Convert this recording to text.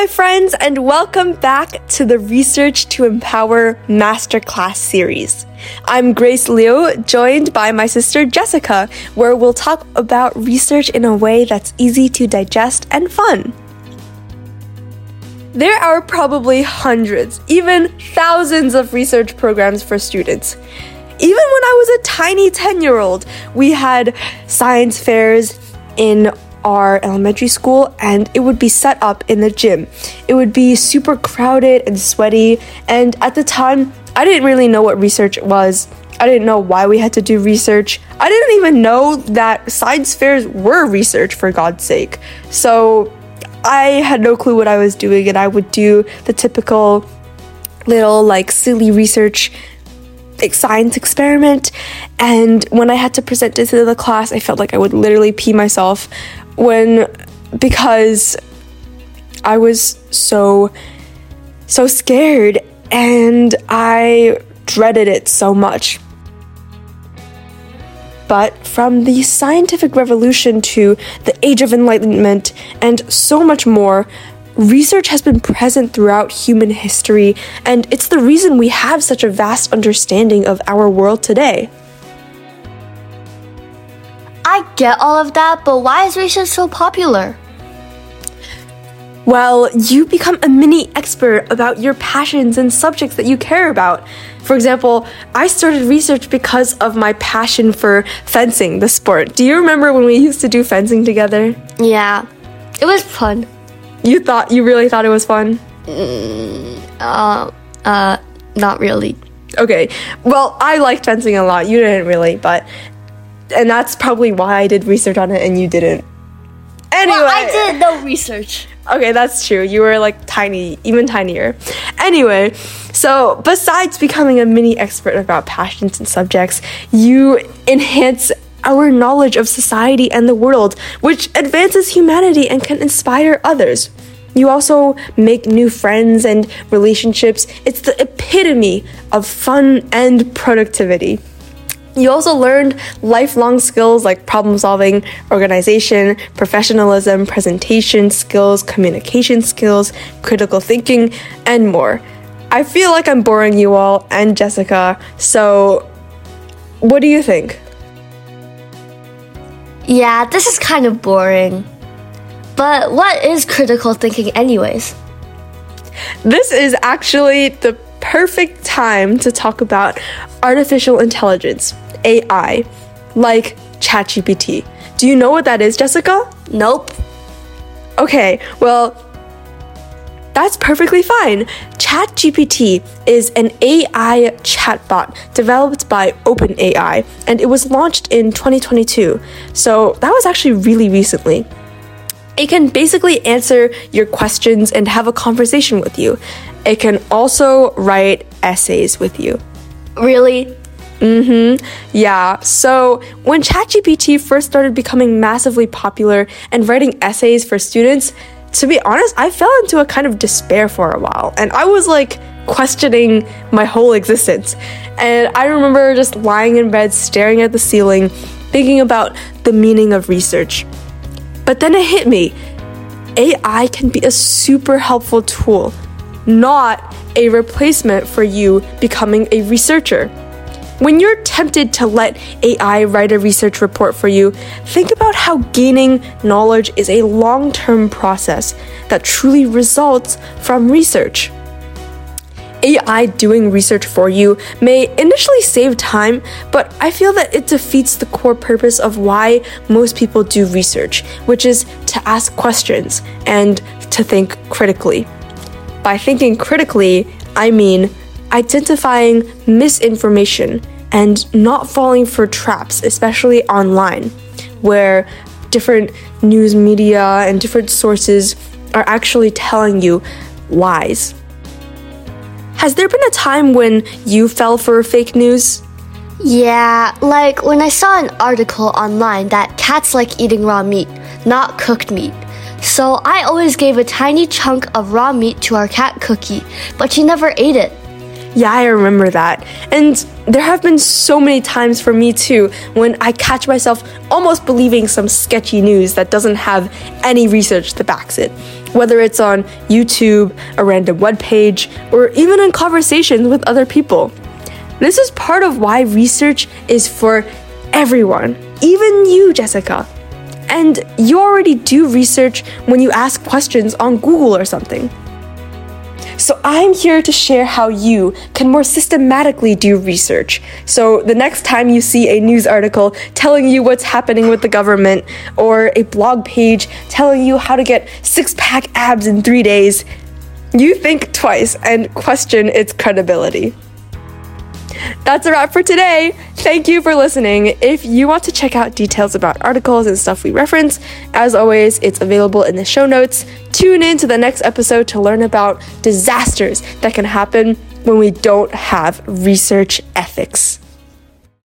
my friends, and welcome back to the Research to Empower Masterclass series. I'm Grace Liu, joined by my sister Jessica, where we'll talk about research in a way that's easy to digest and fun. There are probably hundreds, even thousands of research programs for students. Even when I was a tiny 10 year old, we had science fairs in our elementary school and it would be set up in the gym. It would be super crowded and sweaty, and at the time, I didn't really know what research was. I didn't know why we had to do research. I didn't even know that science fairs were research, for God's sake. So I had no clue what I was doing, and I would do the typical little, like, silly research science experiment. And when I had to present it to the class, I felt like I would literally pee myself when because I was so so scared and I dreaded it so much. But from the scientific revolution to the age of enlightenment and so much more, research has been present throughout human history, and it's the reason we have such a vast understanding of our world today. I get all of that, but why is research so popular? Well, you become a mini expert about your passions and subjects that you care about. For example, I started research because of my passion for fencing, the sport. Do you remember when we used to do fencing together? Yeah, it was fun. You thought, you really thought it was fun? Mm, uh, uh, not really. Okay, well, I liked fencing a lot. You didn't really, but and that's probably why I did research on it and you didn't. Anyway, well, I did no research. Okay, that's true. You were like tiny, even tinier. Anyway, so besides becoming a mini expert about passions and subjects, you enhance our knowledge of society and the world, which advances humanity and can inspire others. You also make new friends and relationships. It's the epitome of fun and productivity. You also learned lifelong skills like problem solving, organization, professionalism, presentation skills, communication skills, critical thinking, and more. I feel like I'm boring you all and Jessica, so what do you think? Yeah, this is kind of boring. But what is critical thinking, anyways? This is actually the perfect time to talk about artificial intelligence. AI, like ChatGPT. Do you know what that is, Jessica? Nope. Okay, well, that's perfectly fine. ChatGPT is an AI chatbot developed by OpenAI, and it was launched in 2022. So that was actually really recently. It can basically answer your questions and have a conversation with you. It can also write essays with you. Really? Mm-hmm. Yeah. So when ChatGPT first started becoming massively popular and writing essays for students, to be honest, I fell into a kind of despair for a while. And I was like questioning my whole existence. And I remember just lying in bed, staring at the ceiling, thinking about the meaning of research. But then it hit me AI can be a super helpful tool, not a replacement for you becoming a researcher. When you're tempted to let AI write a research report for you, think about how gaining knowledge is a long term process that truly results from research. AI doing research for you may initially save time, but I feel that it defeats the core purpose of why most people do research, which is to ask questions and to think critically. By thinking critically, I mean identifying misinformation and not falling for traps, especially online, where different news media and different sources are actually telling you lies. Has there been a time when you fell for fake news? Yeah, like when I saw an article online that cats like eating raw meat, not cooked meat. So I always gave a tiny chunk of raw meat to our cat Cookie, but she never ate it. Yeah, I remember that. And there have been so many times for me too when I catch myself almost believing some sketchy news that doesn't have any research that backs it. Whether it's on YouTube, a random web page, or even in conversations with other people. This is part of why research is for everyone, even you, Jessica. And you already do research when you ask questions on Google or something. So I'm here to share how you can more systematically do research. So the next time you see a news article telling you what's happening with the government or a blog page telling you how to get six pack abs in three days, you think twice and question its credibility. That's a wrap for today. Thank you for listening. If you want to check out details about articles and stuff we reference, as always, it's available in the show notes. Tune in to the next episode to learn about disasters that can happen when we don't have research ethics.